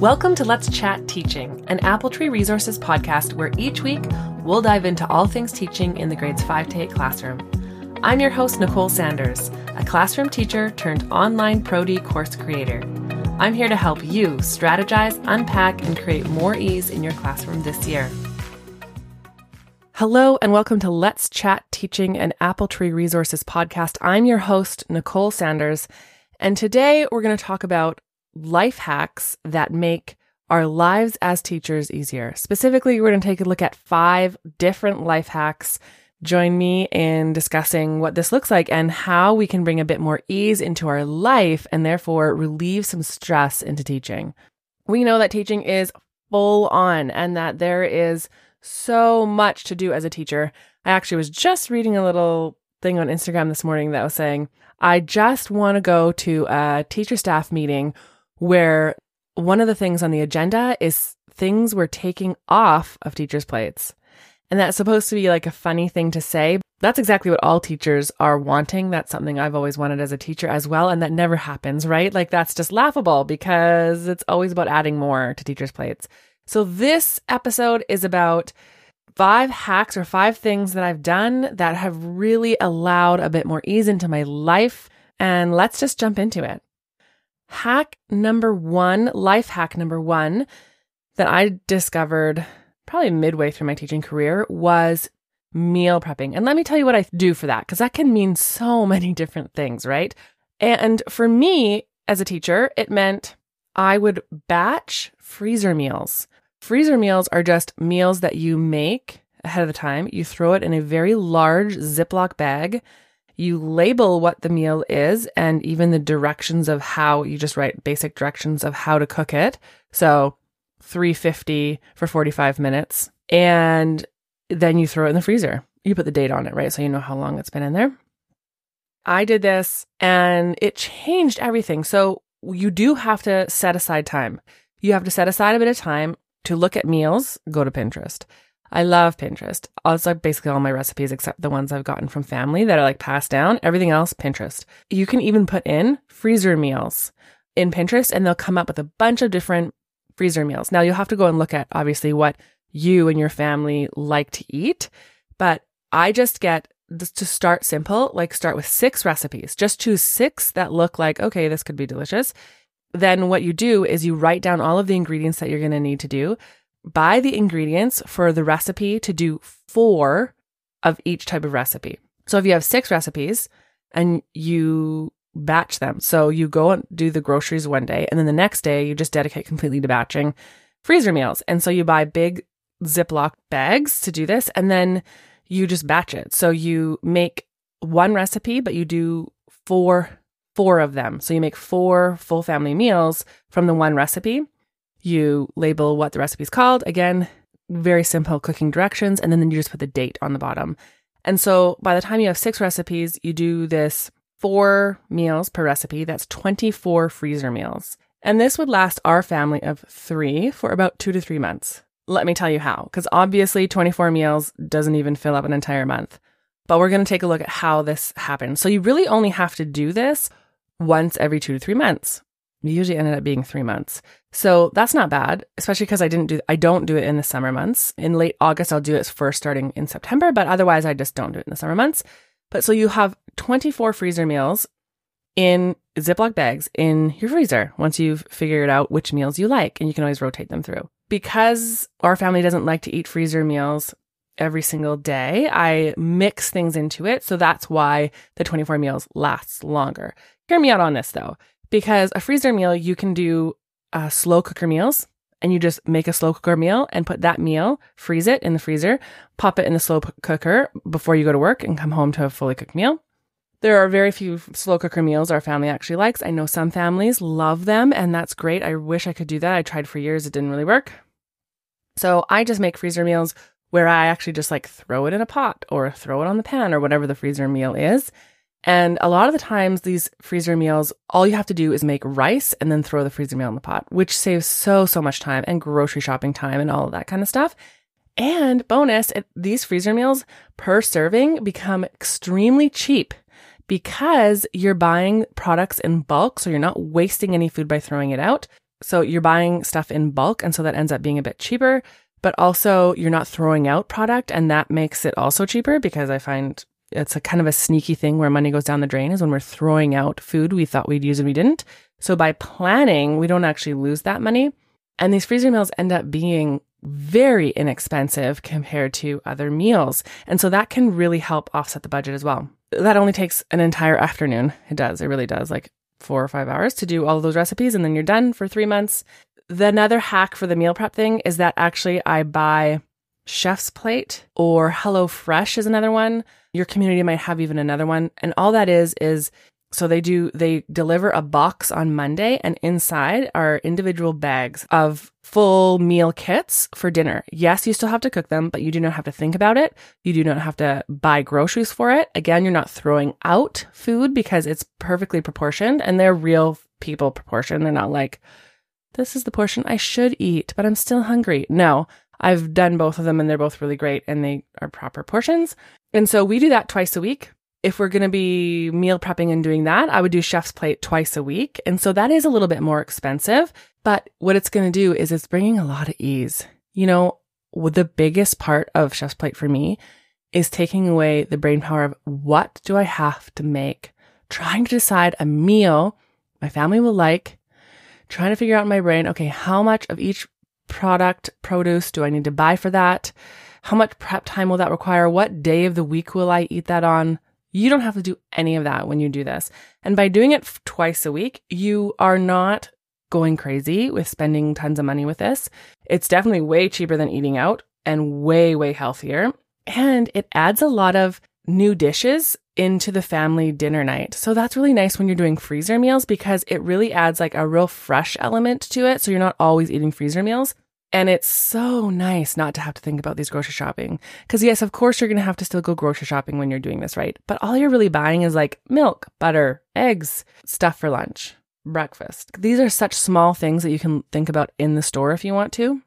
Welcome to Let's Chat Teaching, an Apple Tree Resources podcast where each week we'll dive into all things teaching in the grades 5 to 8 classroom. I'm your host, Nicole Sanders, a classroom teacher turned online Pro-D course creator. I'm here to help you strategize, unpack, and create more ease in your classroom this year. Hello, and welcome to Let's Chat Teaching, an Apple Tree Resources podcast. I'm your host, Nicole Sanders, and today we're going to talk about life hacks that make our lives as teachers easier. Specifically, we're going to take a look at five different life hacks. Join me in discussing what this looks like and how we can bring a bit more ease into our life and therefore relieve some stress into teaching. We know that teaching is full on and that there is so much to do as a teacher. I actually was just reading a little thing on Instagram this morning that was saying, I just want to go to a teacher staff meeting where one of the things on the agenda is things we're taking off of teachers' plates. And that's supposed to be like a funny thing to say. That's exactly what all teachers are wanting. That's something I've always wanted as a teacher as well. And that never happens, right? Like that's just laughable because it's always about adding more to teachers' plates. So this episode is about five hacks or five things that I've done that have really allowed a bit more ease into my life. And let's just jump into it. Hack number one, life hack number one that I discovered probably midway through my teaching career was meal prepping. And let me tell you what I do for that, because that can mean so many different things, right? And for me as a teacher, it meant I would batch freezer meals. Freezer meals are just meals that you make ahead of the time. You throw it in a very large Ziploc bag you label what the meal is and even the directions of how you just write basic directions of how to cook it. So 350 for 45 minutes. And then you throw it in the freezer. You put the date on it, right? So you know how long it's been in there. I did this and it changed everything. So you do have to set aside time. You have to set aside a bit of time to look at meals, go to Pinterest. I love Pinterest. Also, basically all my recipes except the ones I've gotten from family that are like passed down. Everything else, Pinterest. You can even put in freezer meals in Pinterest and they'll come up with a bunch of different freezer meals. Now you'll have to go and look at obviously what you and your family like to eat, but I just get to start simple, like start with six recipes. Just choose six that look like, okay, this could be delicious. Then what you do is you write down all of the ingredients that you're going to need to do buy the ingredients for the recipe to do four of each type of recipe. So if you have six recipes and you batch them, so you go and do the groceries one day, and then the next day you just dedicate completely to batching freezer meals. And so you buy big Ziploc bags to do this, and then you just batch it. So you make one recipe, but you do four four of them. So you make four full family meals from the one recipe. You label what the recipe is called. Again, very simple cooking directions. And then you just put the date on the bottom. And so by the time you have six recipes, you do this four meals per recipe. That's 24 freezer meals. And this would last our family of three for about two to three months. Let me tell you how, because obviously 24 meals doesn't even fill up an entire month. But we're going to take a look at how this happens. So you really only have to do this once every two to three months usually ended up being three months. So that's not bad, especially because I didn't do, I don't do it in the summer months. In late August, I'll do it first starting in September, but otherwise I just don't do it in the summer months. But so you have 24 freezer meals in Ziploc bags in your freezer once you've figured out which meals you like and you can always rotate them through. Because our family doesn't like to eat freezer meals every single day, I mix things into it. So that's why the 24 meals lasts longer. Hear me out on this though because a freezer meal, you can do uh, slow cooker meals and you just make a slow cooker meal and put that meal, freeze it in the freezer, pop it in the slow cooker before you go to work and come home to a fully cooked meal. There are very few slow cooker meals our family actually likes. I know some families love them and that's great. I wish I could do that. I tried for years. It didn't really work. So I just make freezer meals where I actually just like throw it in a pot or throw it on the pan or whatever the freezer meal is. And a lot of the times, these freezer meals, all you have to do is make rice and then throw the freezer meal in the pot, which saves so, so much time and grocery shopping time and all of that kind of stuff. And bonus, it, these freezer meals per serving become extremely cheap because you're buying products in bulk. So you're not wasting any food by throwing it out. So you're buying stuff in bulk. And so that ends up being a bit cheaper, but also you're not throwing out product. And that makes it also cheaper because I find it's a kind of a sneaky thing where money goes down the drain is when we're throwing out food we thought we'd use and we didn't. So by planning, we don't actually lose that money. And these freezer meals end up being very inexpensive compared to other meals. And so that can really help offset the budget as well. That only takes an entire afternoon. It does. It really does. Like four or five hours to do all of those recipes. And then you're done for three months. The another hack for the meal prep thing is that actually I buy Chef's Plate or HelloFresh is another one. Your community might have even another one. And all that is, is so they do, they deliver a box on Monday and inside are individual bags of full meal kits for dinner. Yes, you still have to cook them, but you do not have to think about it. You do not have to buy groceries for it. Again, you're not throwing out food because it's perfectly proportioned and they're real people proportion. They're not like, this is the portion I should eat, but I'm still hungry. No, I've done both of them and they're both really great and they are proper portions. And so we do that twice a week if we're going to be meal prepping and doing that, I would do chef's plate twice a week. And so that is a little bit more expensive, but what it's going to do is it's bringing a lot of ease. You know, the biggest part of chef's plate for me is taking away the brain power of what do I have to make? Trying to decide a meal my family will like, trying to figure out in my brain, okay, how much of each product, produce do I need to buy for that? How much prep time will that require? What day of the week will I eat that on? You don't have to do any of that when you do this. And by doing it twice a week, you are not going crazy with spending tons of money with this. It's definitely way cheaper than eating out and way, way healthier. And it adds a lot of new dishes into the family dinner night. So that's really nice when you're doing freezer meals because it really adds like a real fresh element to it. So you're not always eating freezer meals. And it's so nice not to have to think about these grocery shopping. Because, yes, of course, you're going to have to still go grocery shopping when you're doing this, right? But all you're really buying is like milk, butter, eggs, stuff for lunch, breakfast. These are such small things that you can think about in the store if you want to.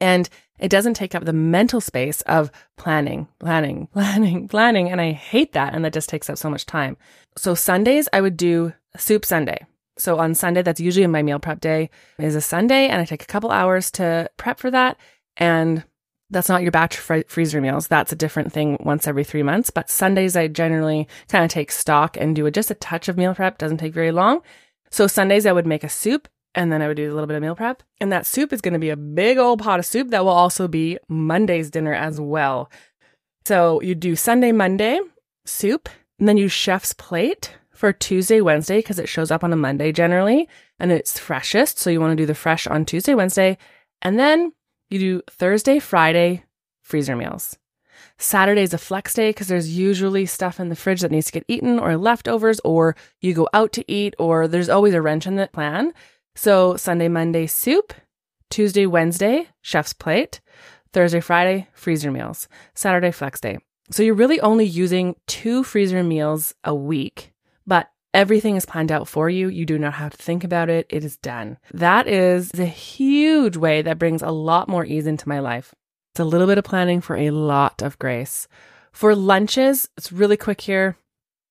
And it doesn't take up the mental space of planning, planning, planning, planning. And I hate that. And that just takes up so much time. So, Sundays, I would do soup Sunday. So on Sunday, that's usually my meal prep day, is a Sunday, and I take a couple hours to prep for that. And that's not your batch fr- freezer meals. That's a different thing once every three months. But Sundays, I generally kind of take stock and do a, just a touch of meal prep. Doesn't take very long. So Sundays, I would make a soup and then I would do a little bit of meal prep. And that soup is going to be a big old pot of soup that will also be Monday's dinner as well. So you do Sunday, Monday soup, and then you chef's plate for Tuesday, Wednesday, because it shows up on a Monday generally and it's freshest. So you want to do the fresh on Tuesday, Wednesday. And then you do Thursday, Friday, freezer meals. Saturday's a flex day because there's usually stuff in the fridge that needs to get eaten or leftovers, or you go out to eat, or there's always a wrench in the plan. So Sunday, Monday, soup. Tuesday, Wednesday, chef's plate. Thursday, Friday, freezer meals. Saturday, flex day. So you're really only using two freezer meals a week but everything is planned out for you. You do not have to think about it. It is done. That is a huge way that brings a lot more ease into my life. It's a little bit of planning for a lot of grace. For lunches, it's really quick here.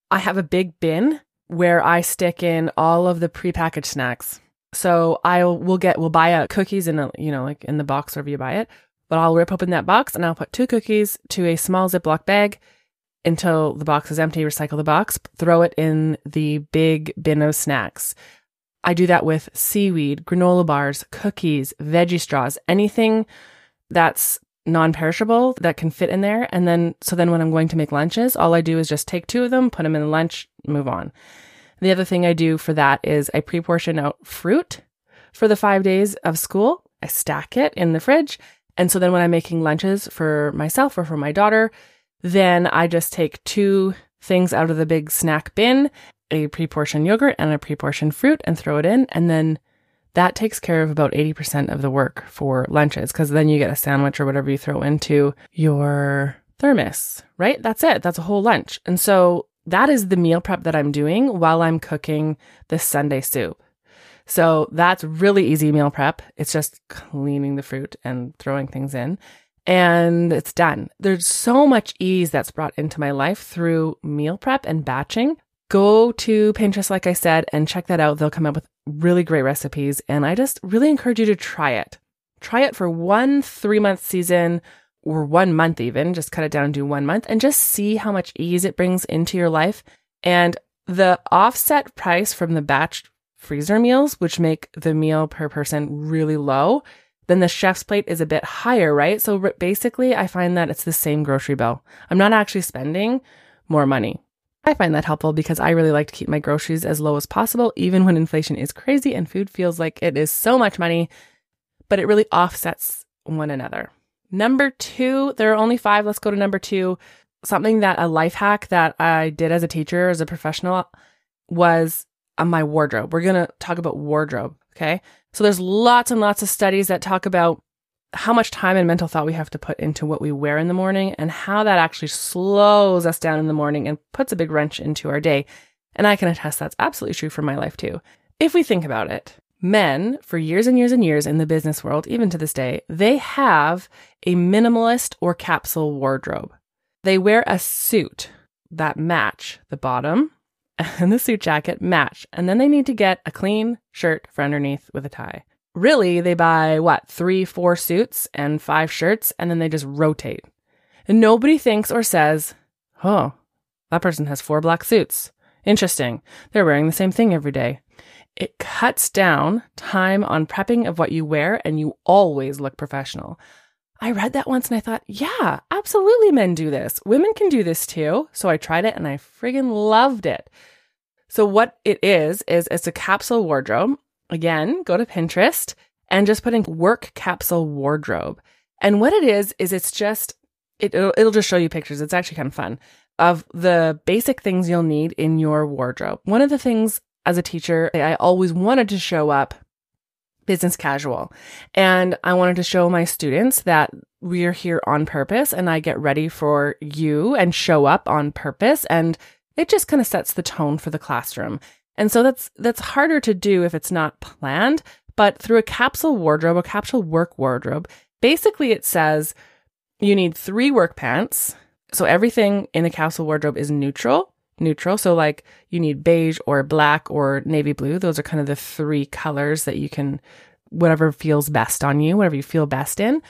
I have a big bin where I stick in all of the prepackaged snacks. So I will get, we'll buy a cookies in a, you know, like in the box wherever you buy it. But I'll rip open that box and I'll put two cookies to a small Ziploc bag until the box is empty, recycle the box, throw it in the big bin of snacks. I do that with seaweed, granola bars, cookies, veggie straws, anything that's non perishable that can fit in there. And then, so then when I'm going to make lunches, all I do is just take two of them, put them in the lunch, move on. The other thing I do for that is I pre portion out fruit for the five days of school. I stack it in the fridge. And so then when I'm making lunches for myself or for my daughter, then I just take two things out of the big snack bin, a pre-portioned yogurt and a pre-portioned fruit and throw it in. And then that takes care of about 80% of the work for lunches because then you get a sandwich or whatever you throw into your thermos, right? That's it. That's a whole lunch. And so that is the meal prep that I'm doing while I'm cooking the Sunday soup. So that's really easy meal prep. It's just cleaning the fruit and throwing things in and it's done. There's so much ease that's brought into my life through meal prep and batching. go to Pinterest, like I said, and check that out. They'll come up with really great recipes. And I just really encourage you to try it. Try it for one three month season or one month, even. Just cut it down do one month and just see how much ease it brings into your life. And the offset price from the batch freezer meals, which make the meal per person really low, then the chef's plate is a bit higher, right? So basically, I find that it's the same grocery bill. I'm not actually spending more money. I find that helpful because I really like to keep my groceries as low as possible, even when inflation is crazy and food feels like it is so much money, but it really offsets one another. Number two, there are only five. Let's go to number two. Something that a life hack that I did as a teacher, as a professional, was on my wardrobe. We're going to talk about wardrobe. Okay. So there's lots and lots of studies that talk about how much time and mental thought we have to put into what we wear in the morning and how that actually slows us down in the morning and puts a big wrench into our day. And I can attest that's absolutely true for my life too. If we think about it, men, for years and years and years in the business world, even to this day, they have a minimalist or capsule wardrobe. They wear a suit that match the bottom and the suit jacket match, and then they need to get a clean shirt for underneath with a tie really they buy what, three, four suits and five shirts, and then they just rotate. And nobody thinks or says, oh, that person has four black suits. Interesting. They're wearing the same thing every day. It cuts down time on prepping of what you wear, and you always look professional. I read that once and I thought, yeah, absolutely men do this. Women can do this too. So I tried it and I friggin' loved it. So what it is, is it's a capsule wardrobe Again, go to Pinterest and just put in work capsule wardrobe. And what it is, is it's just, it, it'll, it'll just show you pictures. It's actually kind of fun of the basic things you'll need in your wardrobe. One of the things as a teacher, I always wanted to show up business casual. And I wanted to show my students that we are here on purpose and I get ready for you and show up on purpose. And it just kind of sets the tone for the classroom. And so that's that's harder to do if it's not planned, but through a capsule wardrobe, a capsule work wardrobe, basically it says you need 3 work pants. So everything in a capsule wardrobe is neutral, neutral. So like you need beige or black or navy blue. Those are kind of the three colors that you can whatever feels best on you, whatever you feel best in.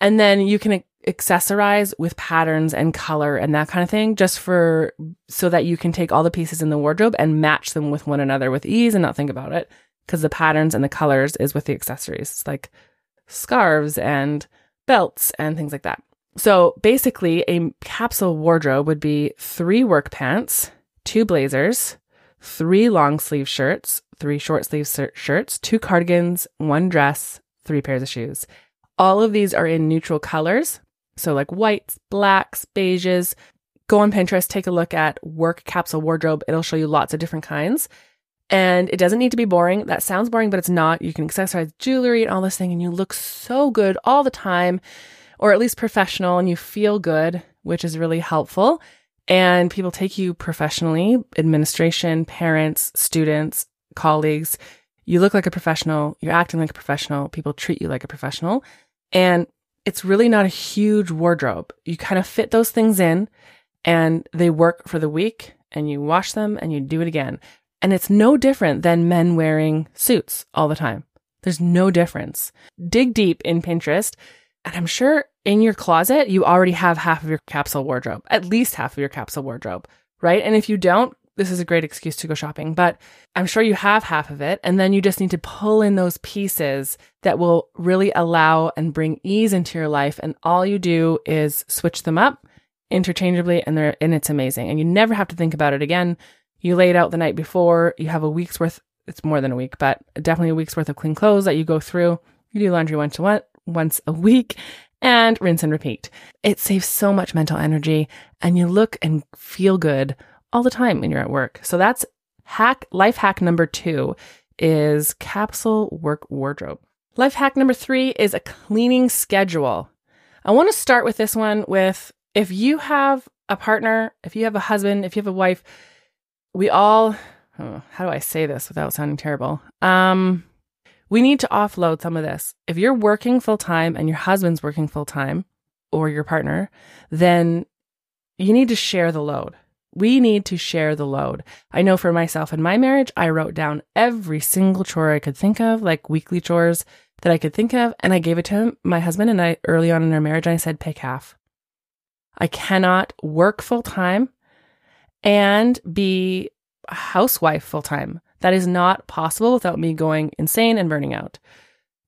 And then you can accessorize with patterns and color and that kind of thing just for so that you can take all the pieces in the wardrobe and match them with one another with ease and not think about it because the patterns and the colors is with the accessories it's like scarves and belts and things like that so basically a capsule wardrobe would be three work pants two blazers three long sleeve shirts three short sleeve shirts two cardigans one dress three pairs of shoes all of these are in neutral colors so, like whites, blacks, beiges. Go on Pinterest, take a look at work capsule wardrobe. It'll show you lots of different kinds. And it doesn't need to be boring. That sounds boring, but it's not. You can accessorize jewelry and all this thing, and you look so good all the time, or at least professional, and you feel good, which is really helpful. And people take you professionally, administration, parents, students, colleagues. You look like a professional, you're acting like a professional, people treat you like a professional. And it's really not a huge wardrobe. You kind of fit those things in and they work for the week and you wash them and you do it again. And it's no different than men wearing suits all the time. There's no difference. Dig deep in Pinterest and I'm sure in your closet, you already have half of your capsule wardrobe, at least half of your capsule wardrobe, right? And if you don't, this is a great excuse to go shopping, but I'm sure you have half of it. And then you just need to pull in those pieces that will really allow and bring ease into your life. And all you do is switch them up interchangeably and they're, and it's amazing. And you never have to think about it again. You lay it out the night before, you have a week's worth, it's more than a week, but definitely a week's worth of clean clothes that you go through. You do laundry once a, once a week and rinse and repeat. It saves so much mental energy and you look and feel good all the time when you're at work. So that's hack life hack number 2 is capsule work wardrobe. Life hack number 3 is a cleaning schedule. I want to start with this one with if you have a partner, if you have a husband, if you have a wife, we all oh, how do I say this without sounding terrible? Um we need to offload some of this. If you're working full time and your husband's working full time or your partner, then you need to share the load We need to share the load. I know for myself in my marriage, I wrote down every single chore I could think of, like weekly chores that I could think of, and I gave it to him, my husband and I early on in our marriage, I said, pick half. I cannot work full time and be a housewife full time. That is not possible without me going insane and burning out.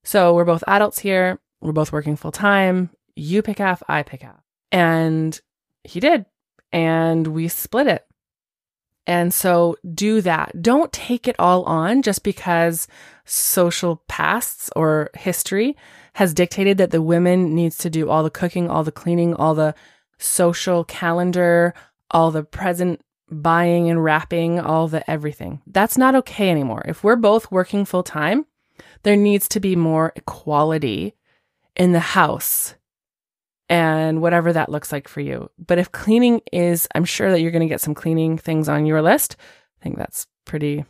So we're both adults here. We're both working full time. You pick half, I pick half. And he did. And we split it. And so do that. Don't take it all on just because social pasts or history has dictated that the women needs to do all the cooking, all the cleaning, all the social calendar, all the present buying and wrapping, all the everything. That's not okay anymore. If we're both working full time, there needs to be more equality in the house and whatever that looks like for you. But if cleaning is, I'm sure that you're going to get some cleaning things on your list. I think that's pretty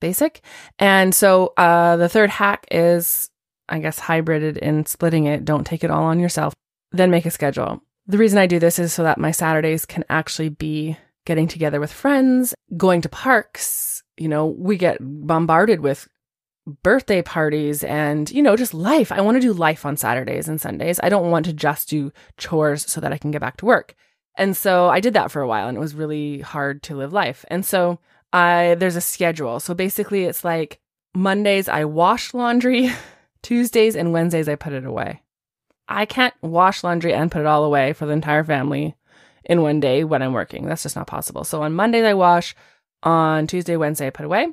basic. And so uh, the third hack is, I guess, hybrided in splitting it. Don't take it all on yourself. Then make a schedule. The reason I do this is so that my Saturdays can actually be getting together with friends, going to parks. You know, we get bombarded with birthday parties and, you know, just life. I want to do life on Saturdays and Sundays. I don't want to just do chores so that I can get back to work. And so I did that for a while and it was really hard to live life. And so I there's a schedule. So basically it's like Mondays I wash laundry, Tuesdays and Wednesdays I put it away. I can't wash laundry and put it all away for the entire family in one day when I'm working. That's just not possible. So on Mondays I wash, on Tuesday, Wednesday I put away.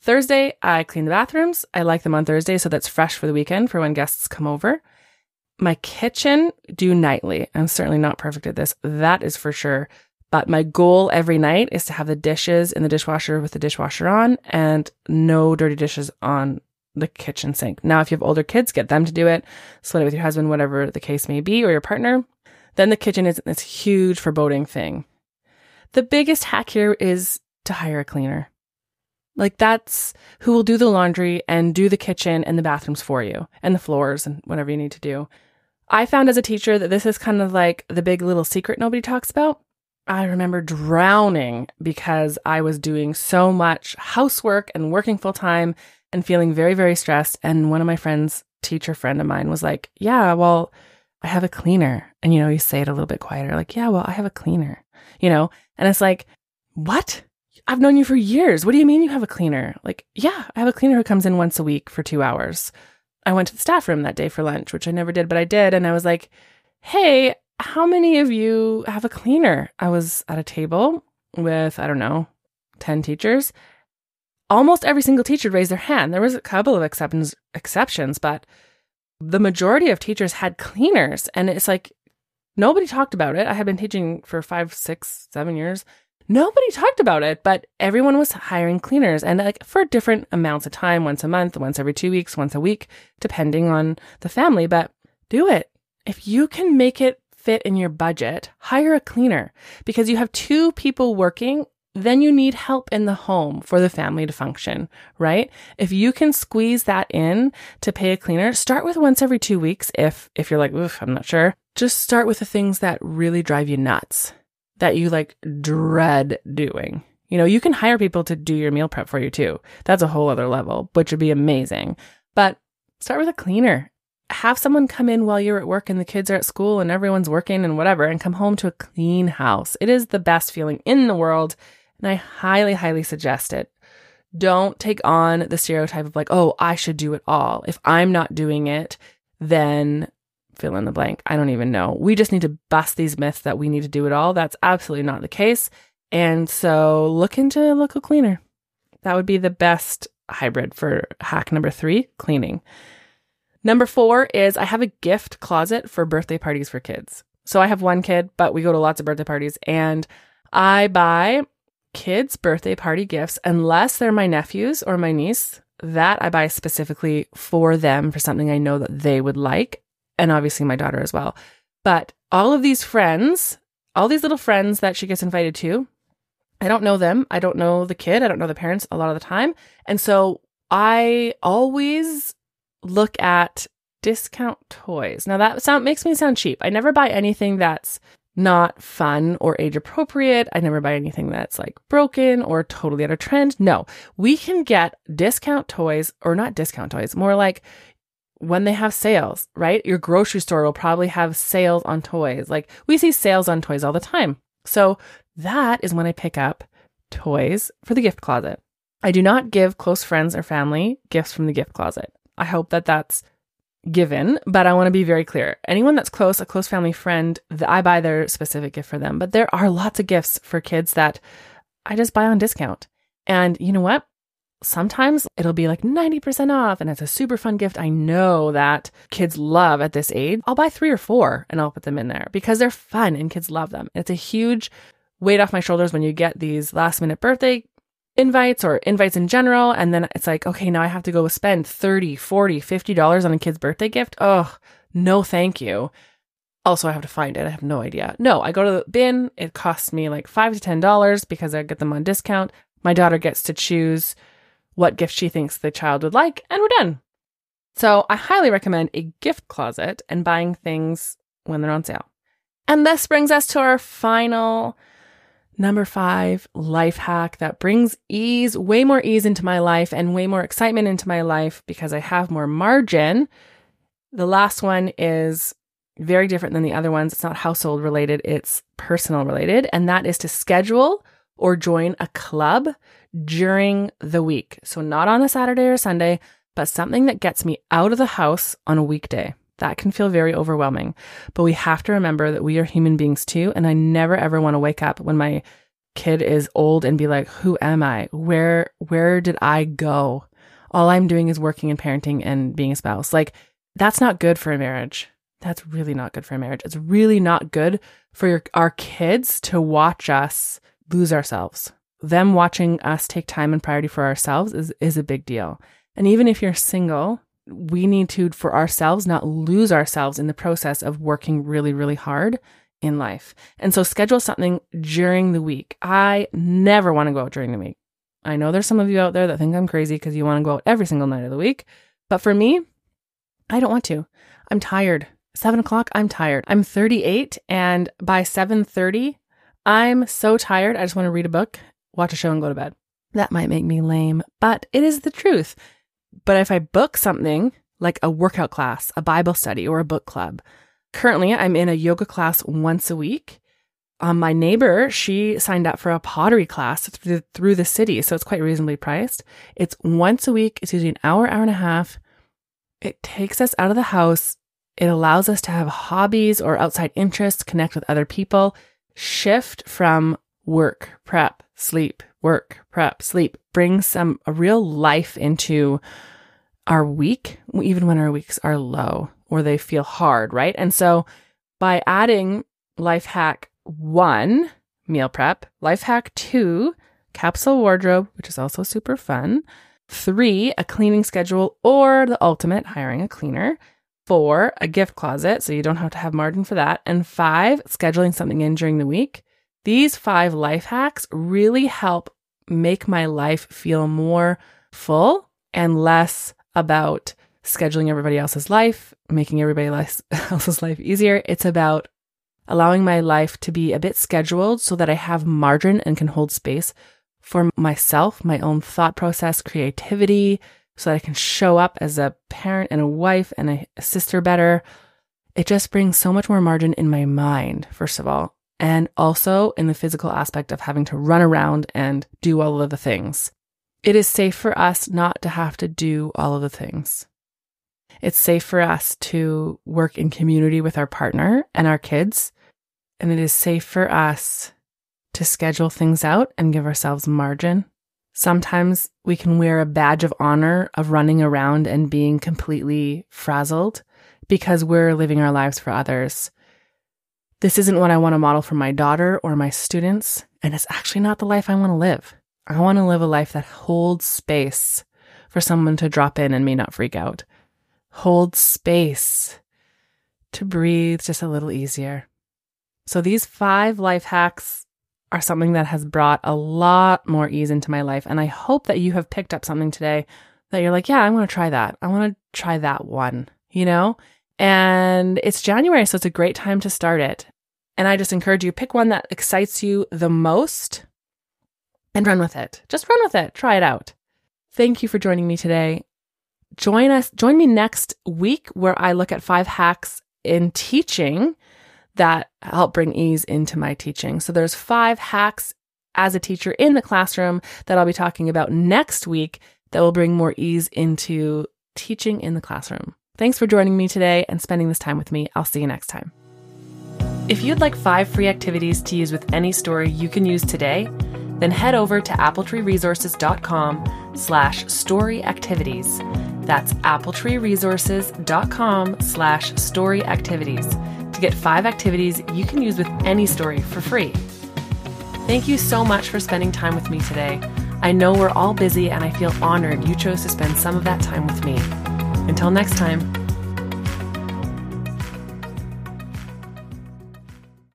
Thursday, I clean the bathrooms. I like them on Thursday, so that's fresh for the weekend for when guests come over. My kitchen, do nightly. I'm certainly not perfect at this. That is for sure. But my goal every night is to have the dishes in the dishwasher with the dishwasher on and no dirty dishes on the kitchen sink. Now, if you have older kids, get them to do it. Split it with your husband, whatever the case may be, or your partner. Then the kitchen isn't this huge foreboding thing. The biggest hack here is to hire a cleaner. Like that's who will do the laundry and do the kitchen and the bathrooms for you and the floors and whatever you need to do. I found as a teacher that this is kind of like the big little secret nobody talks about. I remember drowning because I was doing so much housework and working full time and feeling very, very stressed. And one of my friends, teacher friend of mine, was like, Yeah, well, I have a cleaner. And, you know, you say it a little bit quieter, like, Yeah, well, I have a cleaner, you know? And it's like, What? I've known you for years. What do you mean you have a cleaner? Like, yeah, I have a cleaner who comes in once a week for two hours. I went to the staff room that day for lunch, which I never did, but I did. And I was like, hey, how many of you have a cleaner? I was at a table with, I don't know, 10 teachers. Almost every single teacher raised their hand. There was a couple of exceptions, exceptions, but the majority of teachers had cleaners. And it's like, nobody talked about it. I had been teaching for five, six, seven years nobody talked about it, but everyone was hiring cleaners and like for different amounts of time, once a month, once every two weeks, once a week, depending on the family. But do it. If you can make it fit in your budget, hire a cleaner because you have two people working. Then you need help in the home for the family to function, right? If you can squeeze that in to pay a cleaner, start with once every two weeks. If, if you're like, oof, I'm not sure, just start with the things that really drive you nuts that you like dread doing. You know, you can hire people to do your meal prep for you too. That's a whole other level, which would be amazing. But start with a cleaner. Have someone come in while you're at work and the kids are at school and everyone's working and whatever and come home to a clean house. It is the best feeling in the world. And I highly, highly suggest it. Don't take on the stereotype of like, oh, I should do it all. If I'm not doing it, then fill in the blank. I don't even know. We just need to bust these myths that we need to do it all. That's absolutely not the case. And so look into a local cleaner. That would be the best hybrid for hack number three cleaning. Number four is I have a gift closet for birthday parties for kids. So I have one kid, but we go to lots of birthday parties and I buy kids' birthday party gifts unless they're my nephews or my niece. That I buy specifically for them for something I know that they would like and obviously my daughter as well. But all of these friends, all these little friends that she gets invited to, I don't know them. I don't know the kid. I don't know the parents a lot of the time. And so I always look at discount toys. Now that sound makes me sound cheap. I never buy anything that's not fun or age appropriate. I never buy anything that's like broken or totally out of trend. No, we can get discount toys or not discount toys, more like when they have sales, right? Your grocery store will probably have sales on toys. Like we see sales on toys all the time. So that is when I pick up toys for the gift closet. I do not give close friends or family gifts from the gift closet. I hope that that's given, but I want to be very clear. Anyone that's close, a close family friend, I buy their specific gift for them. But there are lots of gifts for kids that I just buy on discount. And you know what? Sometimes it'll be like 90% off and it's a super fun gift. I know that kids love at this age. I'll buy three or four and I'll put them in there because they're fun and kids love them. It's a huge weight off my shoulders when you get these last minute birthday invites or invites in general. And then it's like, okay, now I have to go spend 30, 40, 50 dollars on a kid's birthday gift. Oh, no, thank you. Also, I have to find it. I have no idea. No, I go to the bin. It costs me like five to ten dollars because I get them on discount. My daughter gets to choose what gift she thinks the child would like, and we're done. So I highly recommend a gift closet and buying things when they're on sale. And this brings us to our final Number five, life hack that brings ease, way more ease into my life and way more excitement into my life because I have more margin. The last one is very different than the other ones. It's not household related, it's personal related. And that is to schedule or join a club during the week. So, not on a Saturday or Sunday, but something that gets me out of the house on a weekday. That can feel very overwhelming. But we have to remember that we are human beings too. And I never ever want to wake up when my kid is old and be like, who am I? Where, where did I go? All I'm doing is working and parenting and being a spouse. Like, that's not good for a marriage. That's really not good for a marriage. It's really not good for your, our kids to watch us lose ourselves. Them watching us take time and priority for ourselves is, is a big deal. And even if you're single, we need to, for ourselves, not lose ourselves in the process of working really, really hard in life. And so schedule something during the week. I never want to go out during the week. I know there's some of you out there that think I'm crazy because you want to go out every single night of the week. But for me, I don't want to. I'm tired. Seven o'clock, I'm tired. I'm 38 and by 7:30, I'm so tired. I just want to read a book, watch a show, and go to bed. That might make me lame, but it is the truth. But if I book something like a workout class, a Bible study, or a book club, currently I'm in a yoga class once a week. Um, my neighbor, she signed up for a pottery class through the, through the city, so it's quite reasonably priced. It's once a week. It's usually an hour, hour and a half. It takes us out of the house. It allows us to have hobbies or outside interests, connect with other people, shift from work, prep, sleep, work, prep, sleep, bring some a real life into our week, even when our weeks are low or they feel hard, right? And so by adding life hack one, meal prep, life hack two, capsule wardrobe, which is also super fun, three, a cleaning schedule, or the ultimate, hiring a cleaner, four, a gift closet, so you don't have to have margin for that, and five, scheduling something in during the week. These five life hacks really help make my life feel more full and less about scheduling everybody else's life, making everybody else's life easier. It's about allowing my life to be a bit scheduled so that I have margin and can hold space for myself, my own thought process, creativity, so that I can show up as a parent and a wife and a sister better. It just brings so much more margin in my mind, first of all, and also in the physical aspect of having to run around and do all of the things. It is safe for us not to have to do all of the things. It's safe for us to work in community with our partner and our kids. And it is safe for us to schedule things out and give ourselves margin. Sometimes we can wear a badge of honor of running around and being completely frazzled because we're living our lives for others. This isn't what I want to model for my daughter or my students, and it's actually not the life I want to live. I want to live a life that holds space for someone to drop in and me not freak out. Hold space to breathe just a little easier. So, these five life hacks are something that has brought a lot more ease into my life. And I hope that you have picked up something today that you're like, yeah, I want to try that. I want to try that one, you know? And it's January, so it's a great time to start it. And I just encourage you pick one that excites you the most and run with it. Just run with it. Try it out. Thank you for joining me today. Join us, join me next week where I look at five hacks in teaching that help bring ease into my teaching. So there's five hacks as a teacher in the classroom that I'll be talking about next week that will bring more ease into teaching in the classroom. Thanks for joining me today and spending this time with me. I'll see you next time. If you'd like five free activities to use with any story you can use today, then head over to appletreeresources.com slash story activities. That's appletreeresources.com slash story activities to get five activities you can use with any story for free. Thank you so much for spending time with me today. I know we're all busy and I feel honored you chose to spend some of that time with me. Until next time.